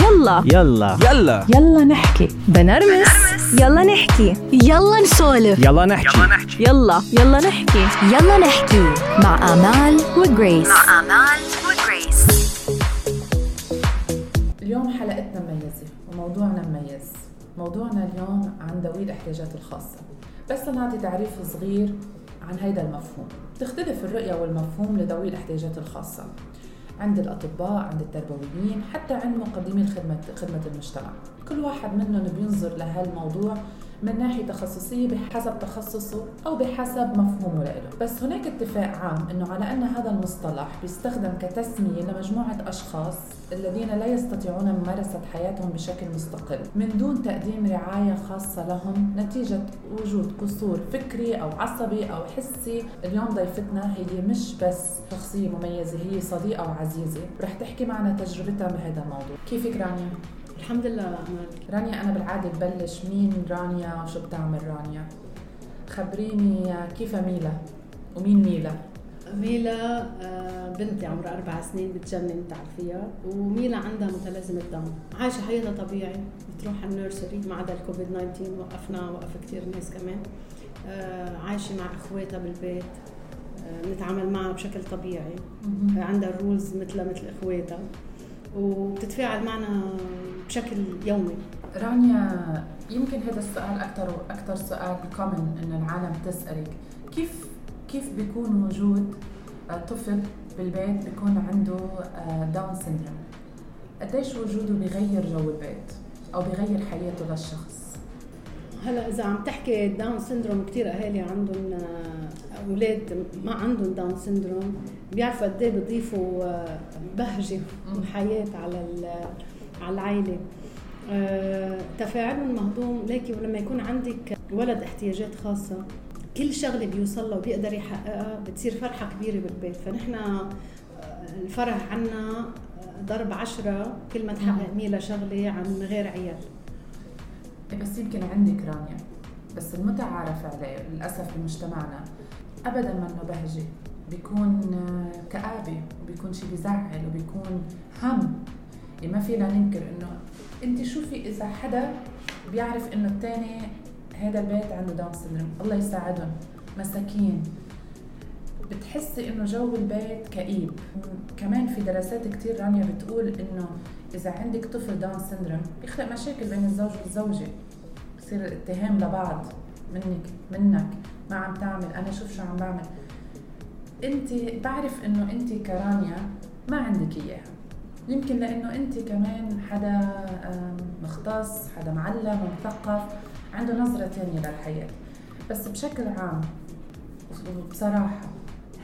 يلا. يلا. يلا. يلا نحكي. بنرمس. يلا نحكي. يلا نسولف. يلا نحكي. يلا يلا. نحكي. يلا نحكي. مع آمال وجريس. آمال وجريس. اليوم حلقتنا مميزة وموضوعنا مميز. موضوعنا اليوم عن ذوي الاحتياجات الخاصة. بس لنعطي تعريف صغير عن هيدا المفهوم. تختلف الرؤية والمفهوم لذوي الاحتياجات الخاصة. عند الأطباء عند التربويين حتى عند مقدمي الخدمة خدمة المجتمع. كل واحد منهم بينظر لهالموضوع من ناحية تخصصية بحسب تخصصه أو بحسب مفهومه له بس هناك اتفاق عام أنه على أن هذا المصطلح بيستخدم كتسمية لمجموعة أشخاص الذين لا يستطيعون ممارسة حياتهم بشكل مستقل من دون تقديم رعاية خاصة لهم نتيجة وجود قصور فكري أو عصبي أو حسي. اليوم ضيفتنا هي مش بس شخصية مميزة هي صديقة وعزيزة. رح تحكي معنا تجربتها بهذا الموضوع. كيفك رانيا؟ الحمد لله أمل رانيا أنا بالعادة ببلش مين رانيا؟ وشو بتعمل رانيا؟ خبريني كيف ميلا؟ ومين ميلا؟ ميلا آه، بنتي عمرها أربع سنين بتجنن تعرفيها. وميلا عندها متلازمة داون عايشة حياتها طبيعي. بتروح على النيرسري ما عدا الكوفيد 19 وقفنا وقف كثير ناس كمان. آه، عايشة مع إخواتها بالبيت. آه، بنتعامل معها بشكل طبيعي. عندها ال rules مثلها مثل إخواتها. وبتتفاعل معنا بشكل يومي. رانيا يمكن هذا السؤال أكثر وأكثر سؤال common إن العالم تسألك. كيف كيف بيكون وجود آه، طفل بالبيت بيكون عنده Down syndrome قديش وجوده بيغير جو البيت أو بيغير حياته للشخص؟ هلا إذا عم تحكي Down syndrome كثير أهالي عندهم آه، أولاد ما عندهم Down syndrome بيعرفوا قد إيه بيضيفوا آه، بهجة وحياه على على العائلة. آه، تفاعلهم مهضوم لكن لما يكون عندك ولد احتياجات خاصة كل شغلة بيوصل له وبيقدر يحققها بتصير فرحة كبيرة بالبيت. فنحن الفرح عنا ضرب عشرة كل ما تحقق ميلا شغلة عن غير عيال. إيه، بس يمكن عندك رانيا. بس المتعارف عليه للأسف بمجتمعنا أبدا ما إنه بهجة. بيكون كآبة وبيكون شيء بيزعل وبيكون هم. ما فينا ننكر إنه أنت شوفي إذا حدا بيعرف إنه الثاني هذا البيت عنده Down syndrome الله يساعدهم. مساكين. بتحسي إنه جو البيت كئيب. كمان في دراسات كتير رانيا بتقول إنه إذا عندك طفل Down syndrome بيخلق مشاكل بين الزوج والزوجة. بصير الاتهام لبعض منك منك. ما عم تعمل أنا شوف شو عم بعمل. أنت بعرف إنه أنت كرانيا ما عندك إياها. يمكن لأنه أنت كمان حدا مختص حدا معلم ومثقف عنده نظرة تانية للحياة. بس بشكل عام وبصراحة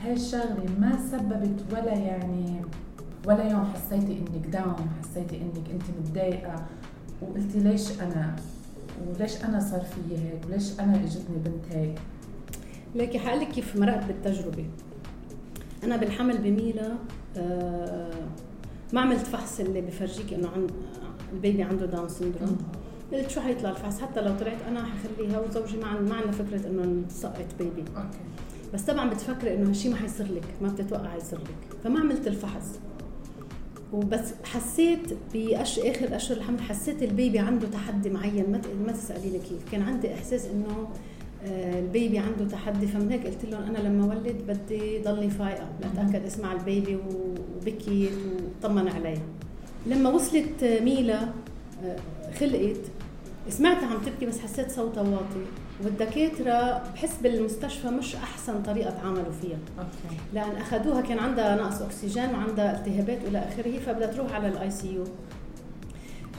هاي الشغلة ما سببت ولا يعني ولا يوم حسيتي إنك داون حسيتي إنك أنت متضايقة وقلتي ليش أنا وليش أنا صار في هيك وليش أنا إجتني بنت هيك؟ لكن حقلك كيف مرقت بالتجربة؟ أنا بالحمل بميلا آه ما عملت فحص اللي بفرجيك إنه عن ال baby عنده Down syndrome. قلت شو حيطلع الفحص؟ حتى لو طلعت أنا حخليها وزوجي ما ما عندنا فكرة إنه نسقط baby. Okay. بس طبعا بتفكري إنه هالشيء ما حيصير لك ما بتتوقع يصير لك. فما عملت الفحص. وبس حسيت بأش آخر أشهر الحمل حسيت ال baby عنده تحدي معين. ما ما تسأليني كيف. كان عندي إحساس إنه ال baby عنده تحدي فمن هيك قلت لهم أنا لما ولد بدي ضلني فايقة لأتأكد أسمع ال baby وبكيت وطمن عليها لما وصلت ميلا آه، خلقت سمعتها عم تبكي بس حسيت صوتها واطي. والدكاترة بحس بالمستشفى مش أحسن طريقة تعاملوا فيها. Okay. لأن اخذوها كان عندها نقص أكسجين وعندها التهابات والى آخره فبدها تروح على ال ICU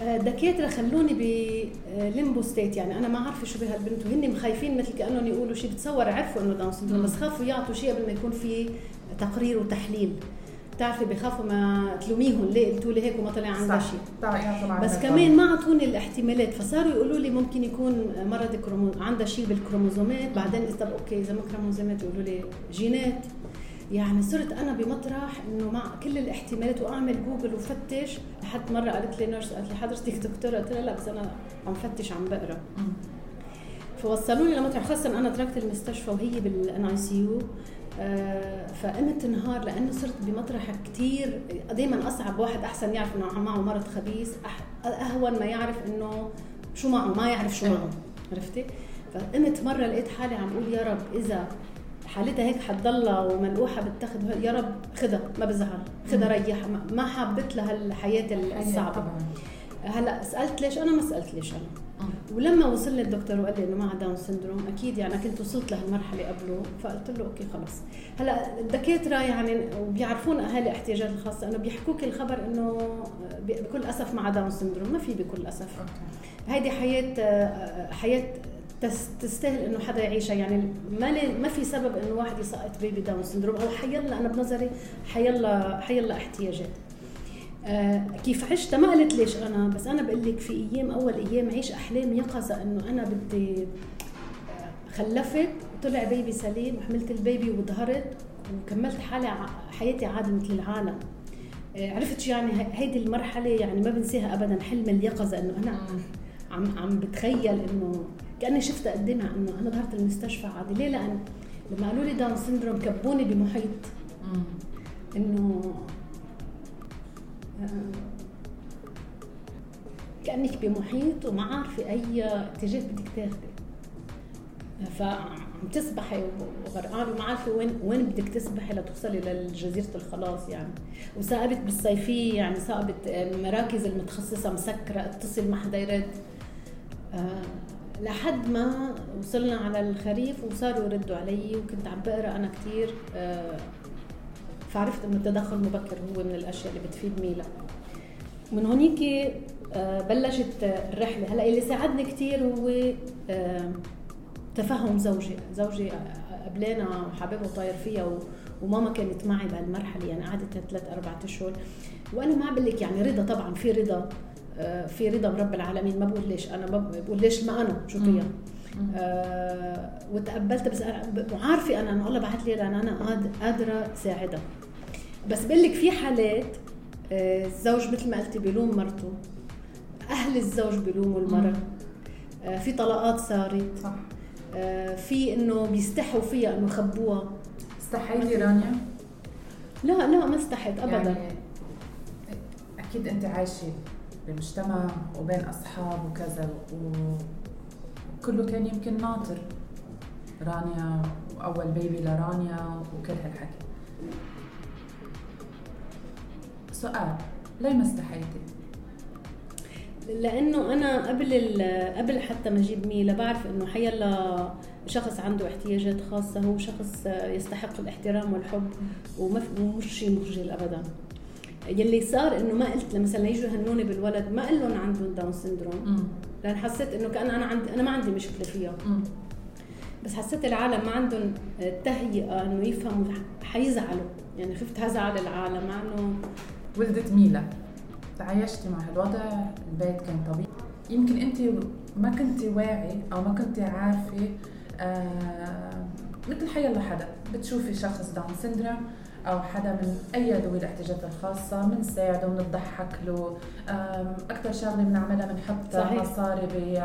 الدكاتره خلوني ب limbo state يعني أنا ما عارفة شو بهالبنت وهن خايفين مثل كأنهم يقولوا شيء بتصور عرفوا إنه Down syndrome بس خافوا يعطوا شيء قبل ما يكون في تقرير وتحليل. بتعرفي بخافوا ما تلوميهم ليه؟ قلتوا لي هيك وما طلع عندها شيء. بس كمان ما أعطوني الاحتمالات فصاروا يقولوا لي ممكن يكون مرض عندها شيء بالكروموزومات بعدين طب okay إذا ما كروموزومات يقولوا لي جينات. يعني صرت أنا بمطرح إنه مع كل الاحتمالات وأعمل جوجل وفتش لحد مرة قالت لي nurse قالت لي حضرتك دكتورة؟ قلت لها لا بس أنا عم فتش عم بقرأ. فوصلوني لمطرح خاصة أنا تركت المستشفى وهي بال NICU آه، فقمت نهار لأنه صرت بمطرح كثير دائما أصعب واحد أحسن يعرف إنه معه مرض خبيث. أهون ما يعرف إنه شو معه ما يعرف شو معه. عرفتي؟ فقمت مرة لقيت حالي عم بقول يا رب إذا حالتها هيك حتضلها وملقوحة بتاخذ يا رب خدها ما بزعل خدها ريحها ما- ما حبت لها الحياة الصعبة. طبعا. هلأ سألت ليش؟ أنا ما سألت ليش أنا. مم. ولما وصل لي الدكتور وقال لي إنه معها Down syndrome أكيد يعني كنت وصلت لهالمرحله قبله فقلت له okay خلص. هلأ الدكاترة يعني وبيعرفون أهالي احتياجات الخاصة إنه بيحكوك الخبر إنه بكل أسف معها Down syndrome ما في بكل أسف. هيدي حياة آه، حياة تستاهل إنه حدا يعيشها. يعني ما لي- ما في سبب إنه واحد يسقط baby Down syndrome أو حيلا أنا بنظري حيلا حيلا احتياجات. آه، كيف عشت ما قلت ليش أنا بس أنا بقول لك في أيام أول أيام عيش احلام يقظة إنه أنا بدي آه، خلفت وطلع بيبي سليم وحملت البيبي وظهرت وكملت حالي حياتي عادي مثل العالم. آه، عرفت شو يعني؟ هي- هيدي المرحلة يعني ما بنساها ابدا. حلم اليقظة إنه أنا عم عم بتخيل إنه كأني شفتها قدامي إنه أنا ظهرت المستشفى عادي. ليه؟ لأن لما قالوا لي داون سندروم كبوني بمحيط. إنه آه، كأنك بمحيط وما عارفة أي اتجاه بدك تاخذي فعم تسبحي وغرقانه وما عارفة وين وين بدك تسبحي لتوصلي لجزيرة الخلاص يعني. وثاقبت بالصيفية يعني ثاقبت المراكز المتخصصة مسكرة اتصل ما حدا يرد. آه، لحد ما وصلنا على الخريف وصاروا يردوا علي وكنت عم بقرأ أنا كثير فعرفت إنه التدخل المبكر هو من الأشياء اللي بتفيد ميلا. من هونيك آه، بلشت آه، الرحلة. هلأ اللي ساعدني كثير هو آه، تفهم زوجي. زوجي آه، قبلنا وحبيبه وطاير فيها وماما كانت معي بهالمرحلة يعني قعدت ثلاث أربع أشهر. وأنا ما بقول لك يعني رضا طبعا في رضا. آه، في رضا من رب العالمين. ما بقول ليش أنا ما بقول ليش ما أنا؟ شو فيها؟ آه وتقبلت بس وعارفة أنا إنه الله بعث لي لأن أنا قاد- قادرة ساعدها. بس بقول لك في حالات آه، الزوج مثل ما قلتي بيلوم مرته. أهل الزوج بيلوموا المرأة. آه، في طلاقات صارت. صح. آه، في إنه بيستحوا فيها إنه يخبوها. استحيتي رانيا؟ لا لا ما استحت ابدا. يعني أكيد أنت عايشة بمجتمع وبين أصحاب وكذا وكله كان يمكن ناطر. رانيا واول بيبي لرانيا وكل هالحكي. سؤال ليه ما استحيتي؟ لأنه أنا قبل قبل حتى ما أجيب ميلا بعرف إنه حيلا شخص عنده احتياجات خاصة هو شخص يستحق الاحترام والحب ومش شيء مخجل ابدا. يلي صار إنه ما قلت مثلا يجوا يهنوني بالولد ما قل لهم عندهم داون سندروم لأن حسيت إنه كأن أنا عندي أنا ما عندي مشكلة فيها. بس حسيت العالم ما عندهم تهيئة إنه يفهموا حيزعلوا. يعني خفت هزعل العالم مع إنه ولدت ميلا. تعايشتي مع هالوضع البيت كان طبيعي. يمكن أنت ما كنتي واعي أو ما كنتي عارفة آه مثل حيلا حدا. بتشوفي شخص Down syndrome أو حدا من أي ذوي الاحتياجات الخاصة بنساعده بنضحك له. أكثر شغلة بنعملها بنحط. مصاري ب-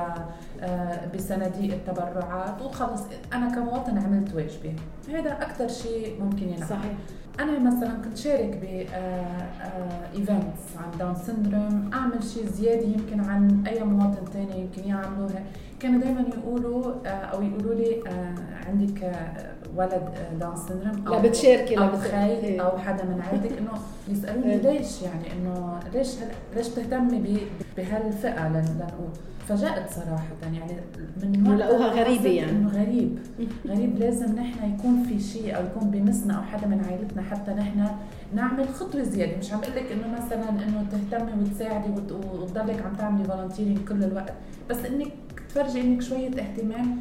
آه، بصناديق التبرعات. وخلص أنا كمواطن عملت واجبي. هذا أكثر شيء ممكن ينعمل صحيح. أنا مثلا كنت شارك ب events عن Down syndrome أعمل شيء زيادة يمكن عن أي مواطن تاني يمكن يعملوها. كانوا دائما يقولوا آه، أو يقولوا لي آه، عندك آه، ولد آه، Down syndrome لا بتشاركي، أو خي إيه. أو حدا من عيلتك إنه يسألوني إيه. ليش يعني إنه ليش هل- ليش بتهتمي بهالفئة لن- لنقول فجأت صراحة يعني من لقوها غريبة يعني. إنه غريب غريب لازم نحن يكون في شيء أو يكون بمسنا أو حدا من عائلتنا حتى نحن نعمل خطوة زيادة مش عم بقول لك إنه مثلا إنه تهتمي وتساعدي وت- وتضلك عم تعملي volunteering كل الوقت بس إنك تفرجي إنك شوية اهتمام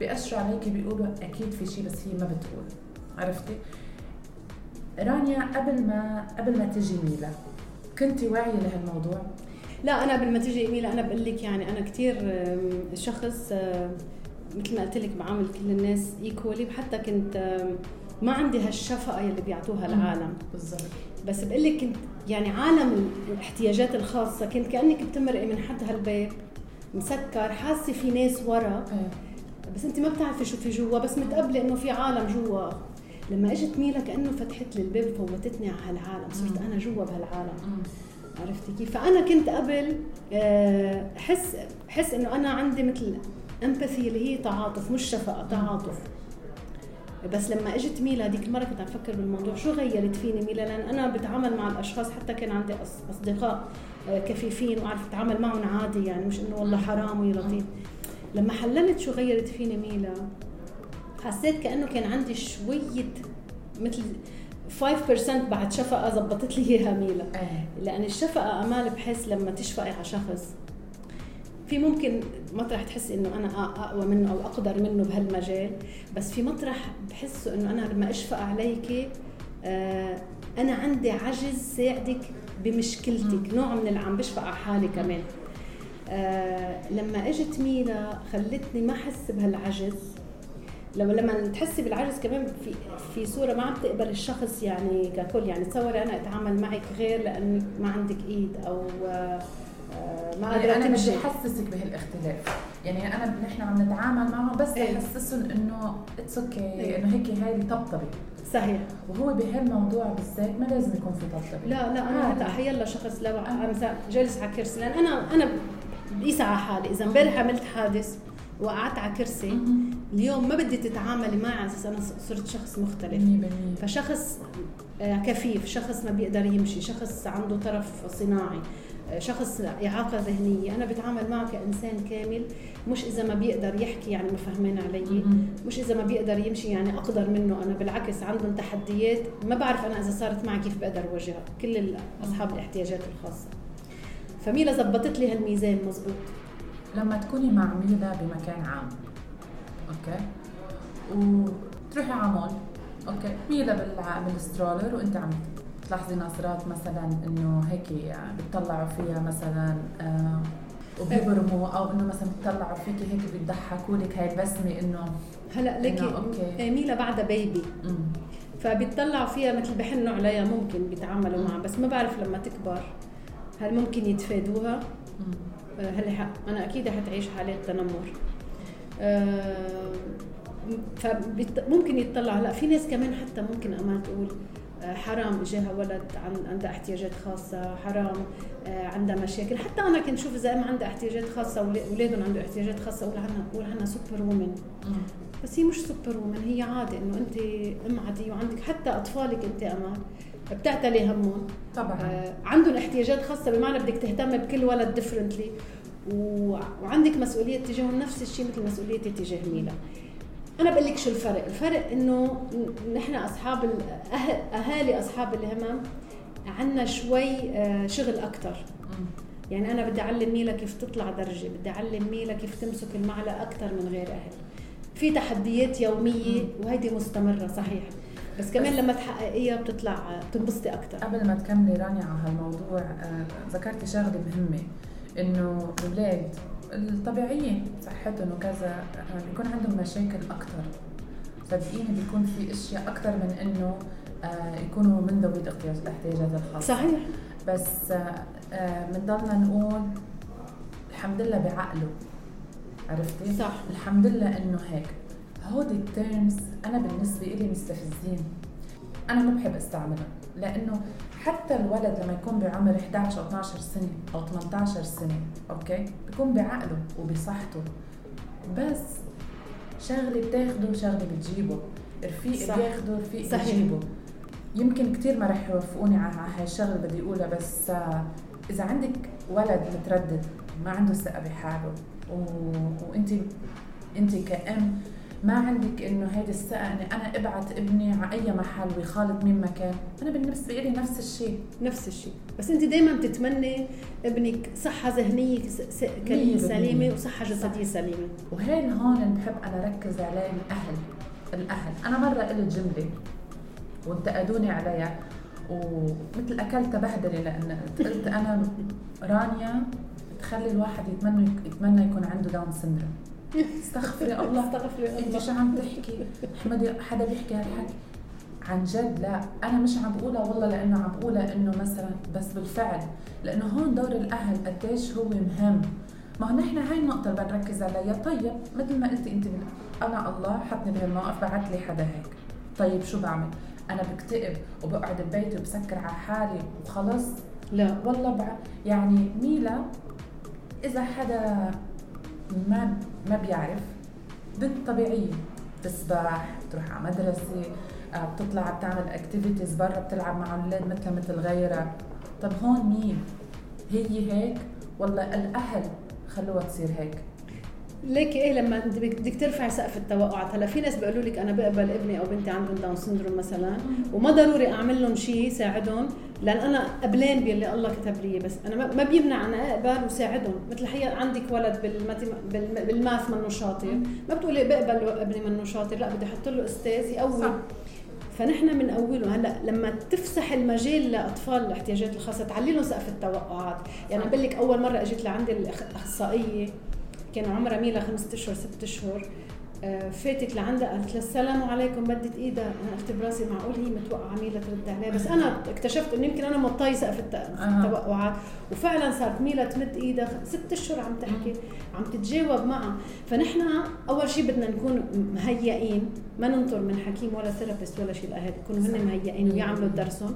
بيأشروا عليكي بيقولوا أكيد في شيء بس هي ما بتقول. عرفتي؟ رانيا قبل ما قبل ما تجي ميلا كنتي واعية لهالموضوع؟ لا أنا قبل ما تيجي ايميلا أنا بقول لك يعني أنا كثير شخص مثل ما قلت لك بعامل كل الناس ايكولي وحتى كنت ما عندي هالشفقة اللي بيعطوها العالم. بالضبط. بس بقول لك كنت يعني عالم الاحتياجات الخاصة كنت كأنك بتمرقي من حد هالباب مسكر حاسة في ناس ورا. إيه. بس انت ما بتعرفي شو في جوا بس متقبلة إنه في عالم جوا. لما إجت ميلا كأنه فتحت لي الباب فوتتني على هالعالم صرت أنا جوا بهالعالم. عرفتي كيف؟ فأنا كنت قبل آه، احس احس إنه أنا عندي مثل امباثي اللي هي تعاطف مش شفقة تعاطف. بس لما إجت ميلا هذيك المرة كنت عم فكر بالموضوع شو غيرت فيني ميلا؟ لأن أنا بتعامل مع الأشخاص حتى كان عندي أصدقاء آه، كفيفين وأعرف أتعامل معهم عادي يعني مش إنه والله حرام ويا لطيف لما حللت شو غيرت فيني ميلا حسيت كأنه كان عندي شوية مثل 5% بعد شفقة زبطت لي إياها ميلا. إيه. لأن الشفقة أمال بحس لما تشفقي على شخص في ممكن مطرح تحسي إنه أنا أقوى منه أو أقدر منه بهالمجال بس في مطرح بحس إنه أنا لما أشفق عليك آه أنا عندي عجز ساعدك بمشكلتك. نوع من اللي عم بشفق على حالي كمان. لما اجت ميلا خلتني ما احس بهالعجز. لو لما تحسي بالعجز كمان في في صورة ما عم تقبل الشخص يعني ككل. يعني تصوري أنا أتعامل معك غير لانك ما عندك إيد أو آه، آه، ما يعني قادرة أنا تمشي. بدي أحسسك بهالاختلاف. يعني أنا نحن عم نتعامل معهم بس إيه. أحسسهم إنه it's okay. إنه هيك هاي طبطبة. صحيح. وهو بهالموضوع بالذات ما لازم يكون في طبطبة. لا لا أنا. هلا حيلا شخص لو مثلا جالس على كرسي. لأن أنا أنا بقيس على حالي. إذا امبارح عملت حادث وقعدت على كرسي. اليوم ما بدي تتعاملي معي على أساس أنا صرت شخص مختلف. 100% فشخص آه، كفيف شخص ما بيقدر يمشي شخص عنده طرف صناعي آه، شخص إعاقة ذهنية. أنا بتعامل معه كإنسان كامل مش إذا ما بيقدر يحكي يعني ما فهمان علي. مش إذا ما بيقدر يمشي يعني أقدر منه أنا بالعكس عندهم تحديات ما بعرف أنا إذا صارت معي كيف بقدر أواجهها. كل أصحاب الاحتياجات الخاصة. فميلا زبطت لي هالميزان مزبوط. لما تكوني مع ميلا بمكان عام. أوكي؟ وتروحي على مول. Okay؟ ميلا بال stroller وأنت عم تلاحظي نظرات مثلا إنه هيك بتطلعوا فيها مثلا آه وبيبرموا أو إنه مثلا بيطلعوا فيكي هيك بيضحكوا لك هاي البسمة إنه هلأ إنه okay. آه، ميلا بعدها baby. فبيطلعوا فيها مثل بحنوا عليها ممكن بيتعاملوا معها بس ما بعرف لما تكبر. هل ممكن يتفادوها. آه، هل. أنا أكيد حتعيش حالات تنمر آه، فممكن يتطلع هلا في ناس كمان حتى ممكن امال تقول آه، حرام اجاها ولد عن عندها احتياجات خاصة حرام عندها مشاكل حتى أنا كنت شوف إذا أم عندها احتياجات خاصة واولادهم عندهم احتياجات خاصة أقول عنها أقول عنها super woman. بس هي مش super woman هي عادي إنه أنت أم عادية وعندك حتى أطفالك أنت امال بتعتلي همهم. طبعا. آه، عندهم احتياجات خاصة بمعنى بدك تهتم بكل ولد differently وعندك مسؤولية تجاههم نفس الشيء مثل مسؤوليتي تجاه ميلا. أنا بقول لك شو الفرق؟ الفرق إنه نحن أصحاب ال- أه- أهالي أصحاب الهمم عندنا شوي آه، شغل أكثر. يعني أنا بدي أعلم ميلا كيف تطلع درجة بدي أعلم ميلا كيف تمسك المعلقة أكثر من غير أهل. في تحديات يومية وهيدي مستمرة صحيح. بس كمان بس- لما تحققيها بتطلع بتنبسطي أكثر قبل ما تكملي رانيا على هالموضوع آه، ذكرتي شغلة مهمة إنه الأولاد الطبيعيين صحتهم وكذا آه، بيكون عندهم مشاكل أكثر صدقيني بيكون في أشياء أكثر من إنه آه، يكونوا من ذوي الاحتياج- الاحتياجات الخاصة. صحيح. بس بنضلنا نقول الحمد لله بعقله. عرفتي؟ صح. الحمد لله إنه هيك. هودي التيرمز أنا بالنسبة لي مستفزين. أنا ما بحب أستعملهم لأنه حتى الولد لما يكون بعمر 11 أو 12 سنة أو 18 سنة أوكي؟ بيكون بعقله وبصحته. بس شغلة بتاخده وشغلة بتجيبه. رفيق صح. بياخده رفيق صحيح. بيجيبه. يمكن كثير ما رح يوافقوني على هاي الشغلة اللي بدي أقولها بس آه، إذا عندك ولد متردد ما عنده ثقة بحاله و... وانت انت كأم ما عندك إنه هيدي الثقه إني أنا أبعت إبني على أي محل ويخالط مين ما كان أنا بالنسبة لي نفس الشيء. نفس الشيء. بس أنت دائما بتتمني إبنك صحة ذهنية. سليمة وصحة جسدية سليمة. وهين هون بحب أنا ركز عليه الأهل الأهل. أنا مرة قلت جملة وانتقدوني عليها ومثل أكلت بهدلة لأن قلت أنا رانيا تخلي الواحد يتمنى يتمنى يكون عنده داون سندروم. استغفري الله. استغفري انت الله شو عم تحكي؟ حمدي حدا بيحكي هالحكي؟ عن جد لا. أنا مش عم بقولها والله لأنه عم بقولها إنه مثلا بس بالفعل. لأنه هون دور الأهل قديش هو مهم. ما هو نحن هاي النقطة اللي بنركز عليها. طيب مثل ما قلتي أنت بال- أنا الله حطني بهالموقف بعت لي حدا هيك. طيب شو بعمل؟ أنا بكتئب وبقعد ببيتي وبسكر على حالي وخلص؟ لا. والله بع... يعني ميلا إذا حدا ما ما بيعرف. بنت طبيعية بتسبح بتروح على مدرسة آه، بتطلع بتعمل activities برا بتلعب مع الاولاد مثل مثل غيرها. طب هون مين؟ هي هيك؟ ولا الأهل خلوها تصير هيك. ليك إيه لما بدك ترفعي سقف التوقعات؟ هلا في ناس بيقولوا لك أنا بقبل ابني أو بنتي عندهم Down syndrome مثلا وما ضروري أعمل لهم شيء يساعدهم. لأن أنا قبلان باللي الله كتب لي بس أنا ما- بيمنع أنا أقبل وساعدهم. مثل الحقيقة عندك ولد بالماث منه شاطر. ما بتقولي بقبل ابني منه شاطر لا بدي أحط له أستاذ يقوي. صح. فنحن من أوله هلأ لما تفسح المجال لأطفال الاحتياجات الخاصة تعلي لهم سقف التوقعات. يعني بقول لك أول مرة إجيت لعندي الأخصائية كان عمرها ميلا خمسة أشهر ست أشهر. فاتت لعندها. قالت لها السلام عليكم مدت إيدها. أنا قلت براسي معقول هي متوقعة ميلا ترد عليها؟ بس أنا اكتشفت انه يمكن أنا مطاي سقف الت- أها. التوقعات. وفعلا صارت ميلا تمد إيدها. ست أشهر عم تحكي عم تتجاوب معها. فنحن أول شيء بدنا نكون مهيئين. ما ننطر من حكيم ولا therapist ولا شيء الاهل يكونوا هن مهيئين ويعملوا درسهم.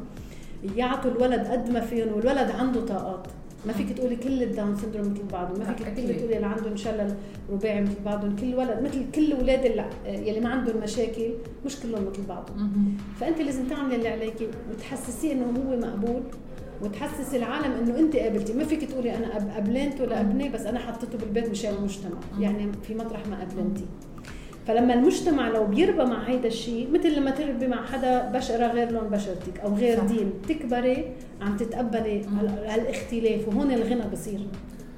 يعطوا الولد قد ما فيهم والولد عنده طاقات. ما فيك تقولي كل ال Down syndrome مثل بعضهم ما فيك. تقولي تقولي اللي عندهم شلل رباعي مثل بعضهم كل ولد مثل كل اللي يلي ما عندهم مشاكل مش كلهم مثل بعضهم. فأنت لازم تعملي اللي عليكي وتحسسيه إنه هو مقبول وتحسسي العالم إنه أنت قابلتي ما فيك تقولي أنا قبلنته لابني بس أنا حطيته بالبيت مشان المجتمع. يعني في مطرح ما قبلنتي فلما المجتمع لو بيربى مع هيدا الشيء مثل لما تربي مع حدا بشرة غير لون بشرتك أو غير صح. دين تكبري عم تتقبلي هال- هالإختلاف وهون الغنى بصير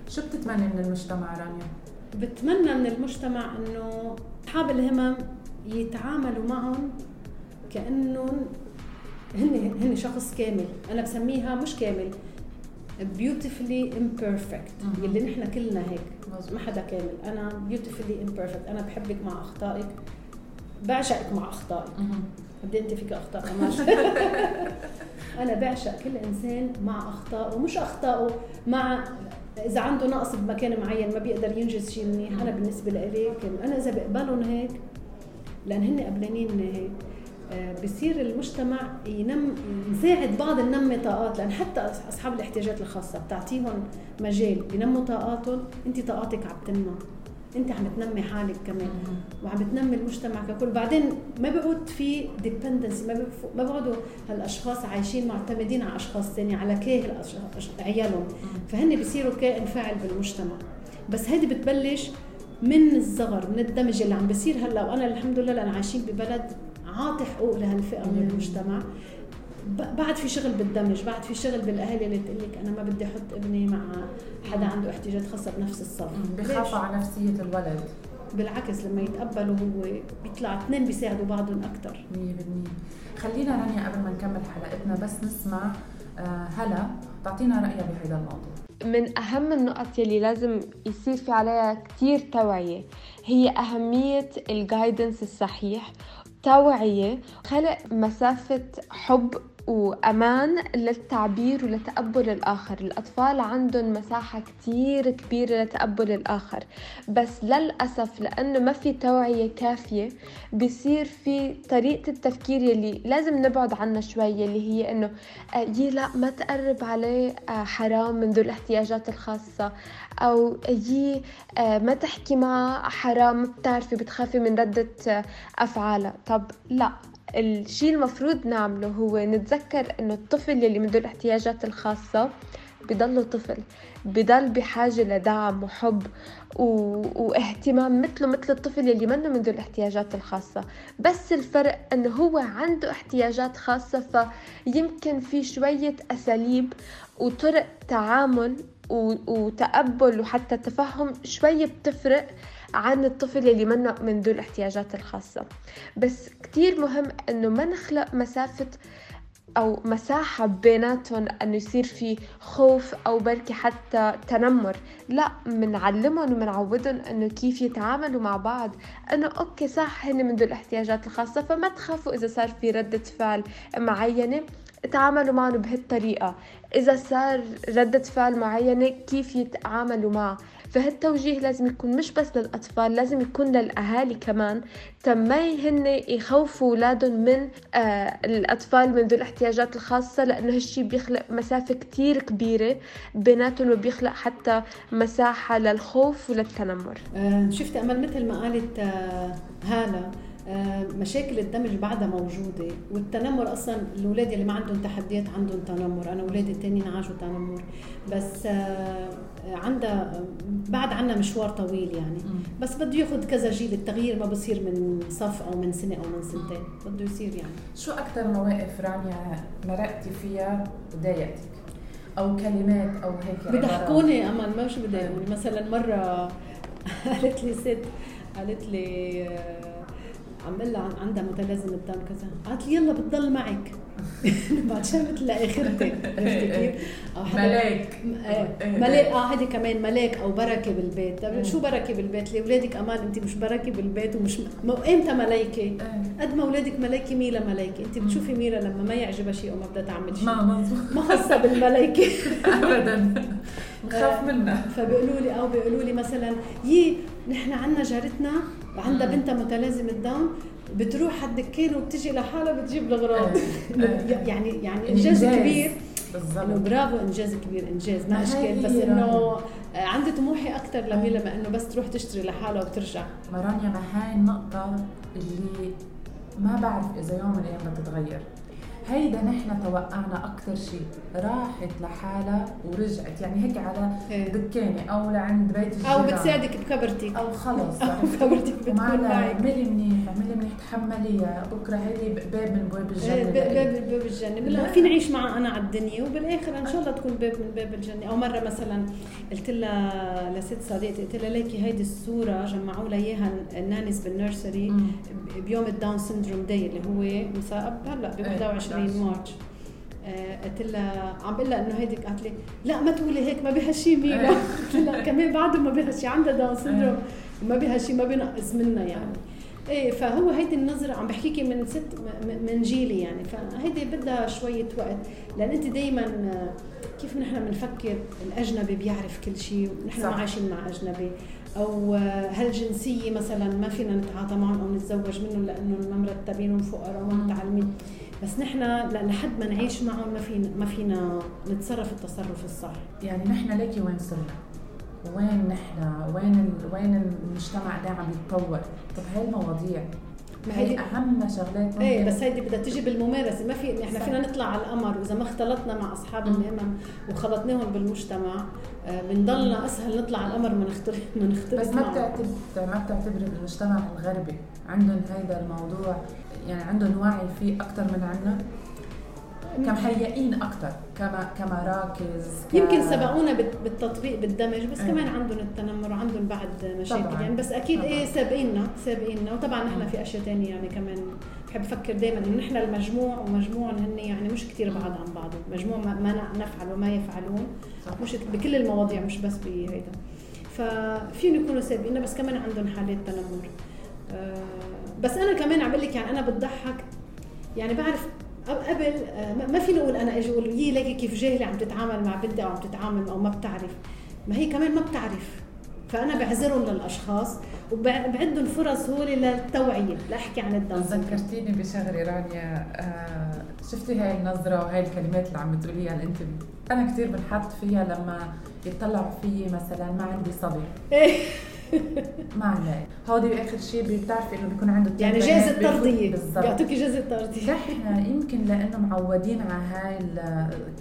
شو بتتمنى من المجتمع رانيا؟ بتمنى من المجتمع إنه اصحاب الهمم يتعاملوا معهم كأنهم هن هن شخص كامل أنا بسميها مش كامل beautifully imperfect. مهم. يلي نحن كلنا هيك. ما حدا كامل. أنا beautifully imperfect. أنا بحبك مع أخطائك. بعشقك مع أخطائك. قد إنت فيك أخطاء أنا بعشق كل إنسان مع اخطائه مش اخطائه مع إذا عنده نقص بمكان معين ما بيقدر ينجز شيء منيح. أنا بالنسبة لي كان أنا إذا بقبلهم هيك لأن هن قبلانين هيك. بصير المجتمع ينم نساعد بعض ننمي طاقات لأن حتى أصحاب الاحتياجات الخاصة بتعطيهم مجال بينموا طاقاتهم أنت طاقاتك عم تنمى أنت عم تنمي حالك كمان وعم بتنمي المجتمع ككل. بعدين ما بيعود في ديبندنسي ما ما بيقعدوا هالأشخاص عايشين معتمدين على أشخاص ثانية على كاهل عيالهم. فهن بيصيروا كائن فاعل بالمجتمع. بس هيدي بتبلش من الصغر من الدمج اللي عم بيصير هلأ وأنا الحمد لله لأن عايشين ببلد عاطي حقوق لهالفئة من المجتمع. ب- بعد في شغل بالدمج بعد في شغل بالاهالي اللي تقول لك أنا ما بدي أحط ابني مع حدا عنده احتياجات خاصة بنفس الصف. بخافوا ليش؟ على نفسية الولد. بالعكس لما يتقبلوا هو بيطلع اثنين بيساعدوا بعضهم أكثر 100% خلينا رانيا قبل ما نكمل حلقتنا بس نسمع آه، هلا تعطينا رأيها بهذا الموضوع. من أهم النقط يلي لازم يصير في عليها كتير توعية هي أهمية الجايدنس الصحيح توعية خلق مسافة حب وأمان للتعبير ولتقبل الآخر الأطفال عندهم مساحة كتير كبيرة لتقبل الآخر بس للأسف لأنه ما في توعية كافية بصير في طريقة التفكير يلي لازم نبعد عنها شوي اللي هي إنه آه، يي لا ما تقرب عليه آه، حرام من ذو الاحتياجات الخاصة. أو يي آه، ما تحكي معه حرام بتعرفي بتخافي من ردة أفعالها طب لا الشيء المفروض نعمله هو نتذكر إنه الطفل يلي من ذو الاحتياجات الخاصة بضله طفل بضل بحاجة لدعم وحب و... واهتمام مثله مثل الطفل يلي منه من ذو الاحتياجات الخاصة. بس الفرق إنه هو عنده احتياجات خاصة فيمكن في شوية أساليب وطرق تعامل و... وتقبل وحتى تفهم شوية بتفرق عن الطفل اللي منه من ذو الاحتياجات الخاصة. بس كتير مهم إنه ما نخلق مسافة أو مساحة بيناتهم انه يصير في خوف أو بركي حتى تنمر. لا منعلمهم ومنعودهم إنه كيف يتعاملوا مع بعض. إنه أوكي صح هن من ذو الاحتياجات الخاصة فما تخافوا إذا صار في ردة فعل معينة تعاملوا معهم بهالطريقة. إذا صار ردة فعل معينة كيف يتعاملوا معها فهالتوجيه لازم يكون مش بس للأطفال لازم يكون للأهالي كمان. تما هن يخوفوا أولادهم من آه الأطفال من ذو الاحتياجات الخاصة لأنه هالشي بيخلق مسافة كتير كبيرة بيناتهم وبيخلق حتى مساحة للخوف وللتنمر. آه، شفت أمل مثل ما قالت آه، هالة آه، مشاكل الدمج بعدها موجودة والتنمر أصلا الأولاد اللي ما عندهم تحديات عندهم تنمر. أنا أولادي التانيين عاشوا تنمر. بس آه، عندها بعد عنا مشوار طويل يعني. بس بده ياخذ كذا جيل التغيير ما بصير من صف أو من سنة أو من سنتين. بده يصير يعني. شو أكثر مواقف رانيا مرقتي فيها وضايقتك؟ أو كلمات أو هيك عبارات؟ بيضحكوني أمل ما شو بضايقوني مثلا مرة قالت لي ست قالت لي آه، عم بقول لها عندها متلازمة دم كذا. قالت لي يلا بتضل معك. بعد شافت لاخرتي عرفتي كيف؟ أو حدا- ملاك. إيه، إيه. ملاك. آه هيدي كمان ملاك أو بركة بالبيت. طيب شو بركة بالبيت؟ لي أولادك أمان انت مش بركة بالبيت ومش م... إمتى ملايكة؟ إيه. قد ما أولادك ملايكة ميلا ملايكة، انت بتشوفي ميلا لما ما يعجبها شيء وما بدها تعمل شيء. ما مزبوط ما خاصة بالملايكة. أبدا. بخاف منها. فبيقولوا لي أو بيقولوا لي مثلا يي نحن عندنا جارتنا عندها بنتها متلازمة داون بتروح على الدكان وبتجي لحالها بتجيب الاغراض إيه. إيه. يعني يعني إنجاز كبير. إنه بالضبط برافو إنجاز كبير إنجاز. ما اشكال بس إنه عندي طموحي أكثر لميلا ما إنه بس تروح تشتري لحالها وبترجع مرانيا ما هاي النقطة اللي ما بعرف إذا يوم من الأيام بتتغير. هيدا نحن توقعنا أكثر شيء راحت لحالها ورجعت يعني هيك على إيه. دكانة أو لعند بيت أو الجيران. بتساعدك بكبرتك أو خلص أو خبرتك بتكون معك. اعملي منيح منيح تحمليها بكره هيدي باب من باب إيه، الجنة باب لإلك. باب الجنة لا. في نعيش معها أنا على الدنيا وبالآخر إن شاء الله تكون باب من باب الجنة أو مرة مثلا قلت لها لست صديقتي قلت لها ليكي هيدي الصورة جمعوا لها إياها ال nannies بال nursery. بيوم ال Down syndrome day اللي هو مساء هلا ب إيه، 21 11. March قلت لها عم بقول لها إنه هيدي قالت لي لا ما تقولي هيك ما بها شيء ميلا إيه. قلت لها كمان بعده ما بها شيء عندها Down syndrome إيه. ما بها شيء ما بينقص منا يعني إيه فهو هيدي النظرة عم بحكيكي من ست من جيلي يعني. فهيدي بدها شوية وقت. لأن أنت دايما كيف نحن بنفكر؟ الأجنبي بيعرف كل شيء ونحن ما. عايشين مع أجنبي. أو آه، هالجنسية مثلا ما فينا نتعاطى معهم أو نتزوج منهم لأنه ما مرتبين وفقراء وما متعلمين. بس نحن لحد ما نعيش معهم ما فينا ما فينا نتصرف التصرف الصح. يعني نحن ليكي وين صرنا؟ وين نحن؟ وين ال... وين المجتمع ده عم يتطور؟ طب هاي المواضيع. ما هي أهم شغلات إيه بس هيدي بدها تجي بالممارسة. ما في إحنا. فينا نطلع على القمر. وإذا ما اختلطنا مع أصحاب مم. الهمم وخلطناهم بالمجتمع آه، بنضلنا أسهل نطلع على القمر ما نختلط ما نختلط بس ما. بتعتبر ما بتعتبري بالمجتمع الغربي. عندهم هيدا الموضوع. يعني عندهم وعي فيه أكثر من عنا. كمهيئين أكثر كما كمراكز ك... يمكن سبقونا بال- بالتطبيق بالدمج بس إيه. كمان عندهم التنمر وعندهم بعد مشاكل طبعاً. يعني بس أكيد طبعاً. إيه سابقيننا سابقيننا وطبعا نحن في أشياء تانية يعني كمان بحب أفكر دائما إنه نحن المجموع ومجموع هن يعني مش كثير بعاد عن بعض مجموع ما ما نفعل وما يفعلون صح. مش بكل المواضيع مش بس بهيدا ففيهم يكونوا سابقيننا بس كمان عندهم حالات تنمر آه، بس أنا كمان عم لك يعني أنا بتضحك يعني بعرف قبل آه، ما- فيني أقول أنا إجي أقول يي ليكي كيف جاهلة عم تتعامل مع بنتي أو عم تتعامل أو ما بتعرف. ما هي كمان ما بتعرف. فأنا بعذرهم للأشخاص وبعدهم فرص هول للتوعية لأحكي عن syndrome. ذكرتيني بشغلة رانيا آه شفتي هاي النظرة وهاي الكلمات اللي عم بتقوليها؟ اللي أنت أنا كثير بنحط فيها لما يطلعوا فيي مثلا ما عندي صبر إيه. ما علي هودي باخر شيء بتعرفي إنه بيكون عنده يعني جائزه ترضيه بالضبط. بيعطوكي جائزه ترضيه نحن يمكن لأنه معودين على هاي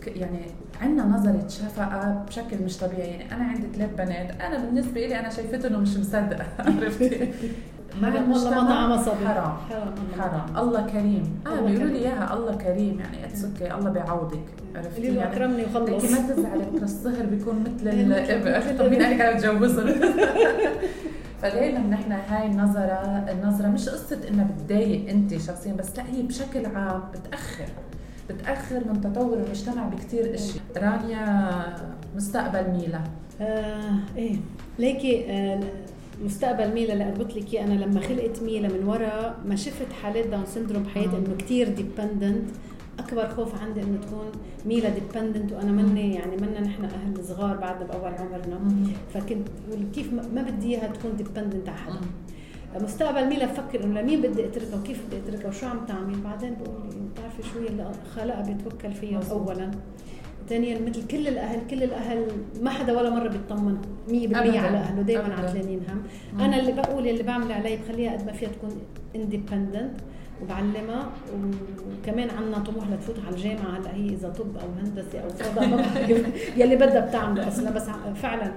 يعني عندنا نظرة شفقة بشكل مش طبيعي. يعني أنا عندي ثلاث بنات أنا بالنسبة لي أنا شايفتهم ومش مصدقة عرفتي؟ مع والله ما صبر. حرام. حرام. حرام. الله كريم. آه بيقولوا لي. إياها الله كريم. يعني it's okay الله بيعوضك. عرفتي له يعني؟ أكرمني وخلص. ما تزعلي بكره الصهر بيكون مثل الابن طب مين قال لك أنا بتجوزهم فدايما نحن هاي النظرة النظرة مش قصة انها بتضايق أنت شخصيا بس لا هي بشكل عام بتأخر. بتأخر من تطور المجتمع بكتير اشياء رانيا مستقبل ميلا. آه إيه. ليكي آه مستقبل ميلا اللي اربط لك أنا لما خلقت ميلا من ورا ما شفت حالات Down syndrome بحياتي إنه كثير dependent أكبر خوف عندي إنه تكون ميلا dependent وأنا مني يعني منا نحن أهل صغار بعدنا بأول عمرنا. فكنت كيف ما بدي إياها تكون dependent على حدا. مستقبل ميلا بفكر إنه لمين بدي أتركها وكيف بدي أتركها وشو عم تعمل؟ بعدين بقول بتعرفي شو اللي خلقها بيتوكل فيها اولا؟ ثانيا مثل كل الأهل كل الأهل ما حدا ولا مرة بيطمن 100% على اهله دائما عتلانين هم. أنا اللي بقول اللي بعمل علي بخليها قد ما فيها تكون اندبندنت وبعلمها وكمان عندنا طموح لتفوت على الجامعة هلأ هي إذا طب أو هندسة أو فضاء ما بعرف. يلي بدها بتعمله. أصلا بس فعلا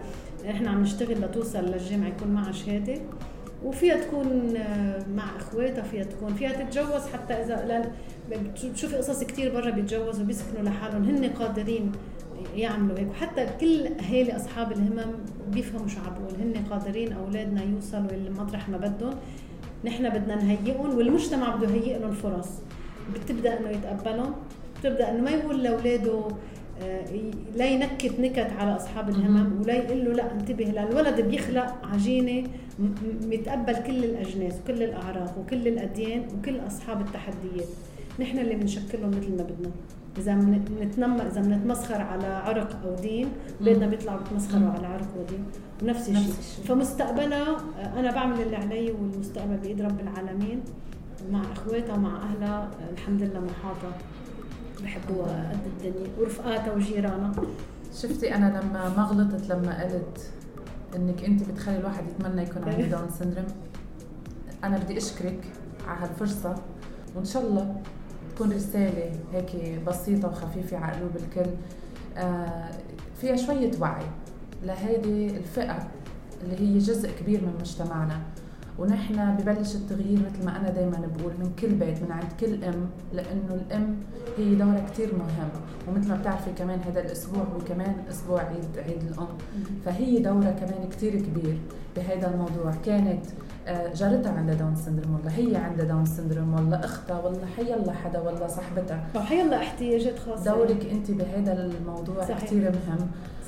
إحنا عم نشتغل لتوصل للجامعة يكون معها شهادة وفيها تكون آه، مع إخواتها فيها تكون فيها تتجوز حتى إذا بتشوفي قصص كثير برا بيتجوزوا بيسكنوا لحالهم هن قادرين يعملوا هيك. وحتى كل اهالي أصحاب الهمم بيفهموا شو عم بقول. هن قادرين أولادنا يوصلوا لمطرح ما بدهم. نحن بدنا نهيئهم والمجتمع بده يهيئ لهم فرص. بتبدأ إنه يتقبلهم بتبدأ إنه ما يقول لأولاده آه، لا ينكت نكت على أصحاب الهمم ولا يقول له لا انتبه لأن الولد بيخلق عجينة متقبل كل الأجناس وكل الاعراق وكل الأديان وكل أصحاب التحديات. نحن اللي بنشكلهم مثل ما بدنا. إذا بنتنم إذا بنتمسخر على عرق أو دين اولادنا بيطلعوا بيتمسخروا على عرق ودين ونفس الشيء. فمستقبلها أنا بعمل اللي علي والمستقبل بإيد رب العالمين. مع إخواتها ومع أهلها الحمد لله محاطه بحبوها قد الدنيا. ورفقاتها وجيرانها. شفتي أنا لما ما غلطت لما قلت إنك أنت بتخلي الواحد يتمنى يكون عنده داون. سندروم أنا بدي أشكرك على هالفرصة وإن شاء الله تكون رسالة هيك بسيطة وخفيفة على قلوب الكل. آه فيها شوية وعي لهيدي الفئة اللي هي جزء كبير من مجتمعنا. ونحن ببلش التغيير مثل ما أنا دائما بقول من كل بيت من عند كل أم لأنه الأم هي دورها كثير مهم ومثل ما بتعرفي كمان هذا الأسبوع هو كمان أسبوع عيد عيد الأم. فهي دورها كمان كثير كبير بهذا الموضوع. كانت جارتها عندها Down syndrome ولا هي عندها Down syndrome ولا أختها ولا حيلا حدا ولا صاحبتها؟ حيلا احتياجات خاصة. دورك أنت بهذا الموضوع صحيح. كثير مهم.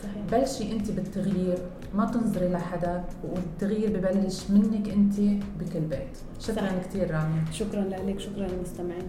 صحيح. بلشي أنت بالتغيير ما تنظري لحدا والتغيير ببلش منك أنت بكل بيت. شكرا كثير رامي. شكرا لك شكرا للمستمعين.